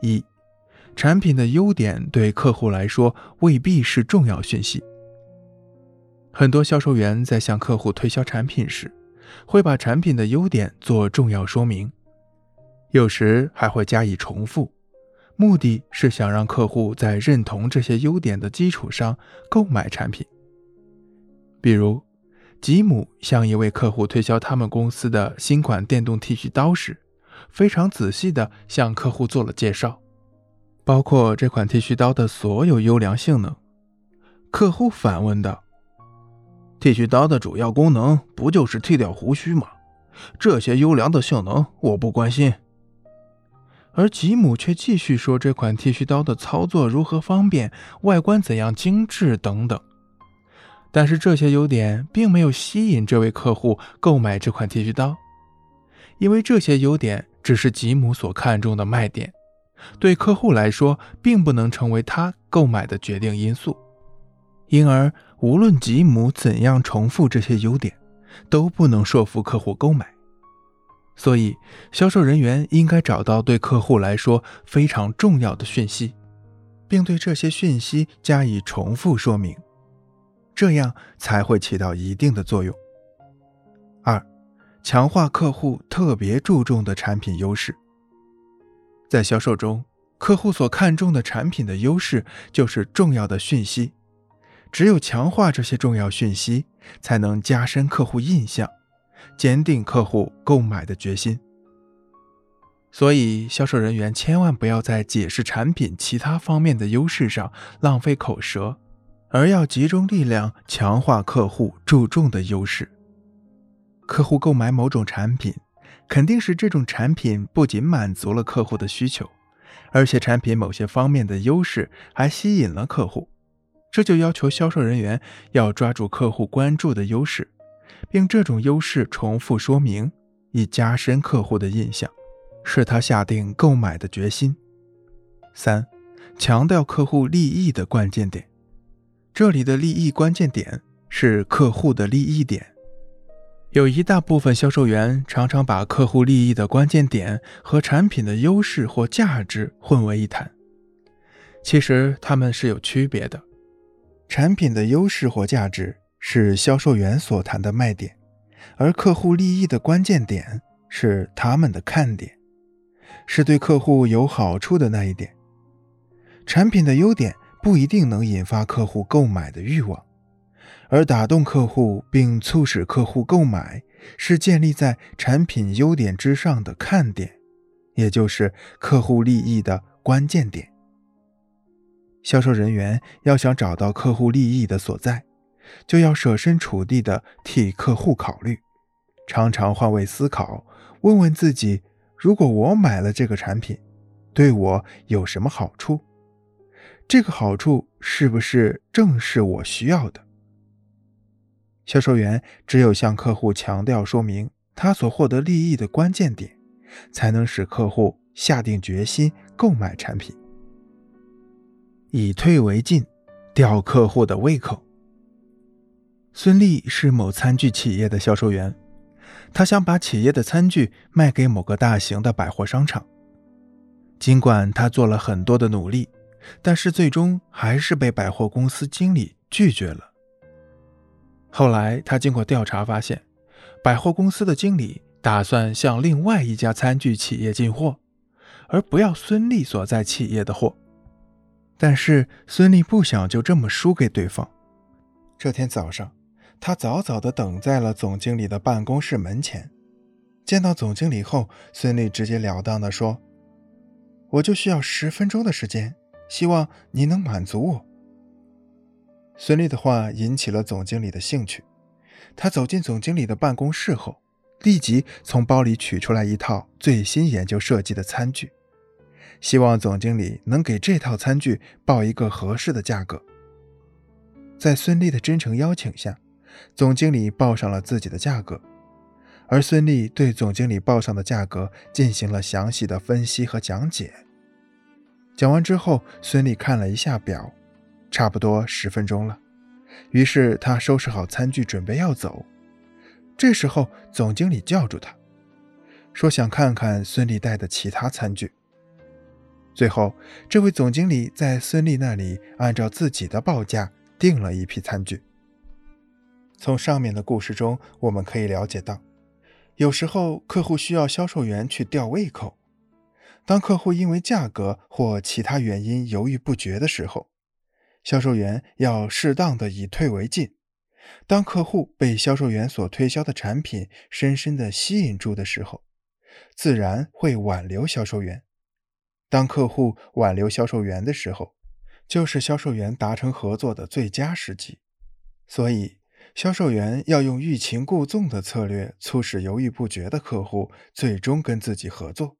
一、产品的优点对客户来说未必是重要讯息。很多销售员在向客户推销产品时，会把产品的优点做重要说明，有时还会加以重复，目的是想让客户在认同这些优点的基础上购买产品。比如，吉姆向一位客户推销他们公司的新款电动剃须刀时，非常仔细地向客户做了介绍，包括这款剃须刀的所有优良性能。客户反问道。剃须刀的主要功能不就是剃掉胡须吗？这些优良的性能我不关心。而吉姆却继续说这款剃须刀的操作如何方便，外观怎样精致等等。但是这些优点并没有吸引这位客户购买这款剃须刀，因为这些优点只是吉姆所看重的卖点，对客户来说并不能成为他购买的决定因素，因而。无论吉姆怎样重复这些优点，都不能说服客户购买。所以，销售人员应该找到对客户来说非常重要的讯息，并对这些讯息加以重复说明，这样才会起到一定的作用。强化客户特别注重的产品优势。在销售中，客户所看重的产品的优势就是重要的讯息。只有强化这些重要讯息，才能加深客户印象，坚定客户购买的决心。所以，销售人员千万不要在解释产品其他方面的优势上浪费口舌，而要集中力量强化客户注重的优势。客户购买某种产品，肯定是这种产品不仅满足了客户的需求，而且产品某些方面的优势还吸引了客户。这就要求销售人员要抓住客户关注的优势，并这种优势重复说明，以加深客户的印象，使他下定购买的决心。三、强调客户利益的关键点。这里的利益关键点是客户的利益点。有一大部分销售员常常把客户利益的关键点和产品的优势或价值混为一谈，其实它们是有区别的。产品的优势或价值是销售员所谈的卖点，而客户利益的关键点是他们的看点，是对客户有好处的那一点。产品的优点不一定能引发客户购买的欲望，而打动客户并促使客户购买，是建立在产品优点之上的看点，也就是客户利益的关键点。销售人员要想找到客户利益的所在，就要设身处地的替客户考虑，常常换位思考，问问自己：如果我买了这个产品，对我有什么好处？这个好处是不是正是我需要的？销售员只有向客户强调说明他所获得利益的关键点，才能使客户下定决心购买产品。以退为进，吊客户的胃口。孙俪是某餐具企业的销售员，他想把企业的餐具卖给某个大型的百货商场。尽管他做了很多的努力，但是最终还是被百货公司经理拒绝了。后来他经过调查发现，百货公司的经理打算向另外一家餐具企业进货，而不要孙俪所在企业的货。但是孙俪不想就这么输给对方。这天早上，他早早地等在了总经理的办公室门前。见到总经理后，孙俪直截了当地说：“我就需要十分钟的时间，希望你能满足我。”孙俪的话引起了总经理的兴趣。他走进总经理的办公室后，立即从包里取出来一套最新研究设计的餐具。希望总经理能给这套餐具报一个合适的价格。在孙俪的真诚邀请下，总经理报上了自己的价格，而孙俪对总经理报上的价格进行了详细的分析和讲解。讲完之后，孙俪看了一下表，差不多十分钟了，于是他收拾好餐具准备要走。这时候，总经理叫住他，说想看看孙俪带的其他餐具。最后，这位总经理在孙俪那里按照自己的报价订了一批餐具。从上面的故事中，我们可以了解到，有时候客户需要销售员去吊胃口。当客户因为价格或其他原因犹豫不决的时候，销售员要适当的以退为进。当客户被销售员所推销的产品深深的吸引住的时候，自然会挽留销售员。当客户挽留销售员的时候，就是销售员达成合作的最佳时机。所以，销售员要用欲擒故纵的策略，促使犹豫不决的客户最终跟自己合作。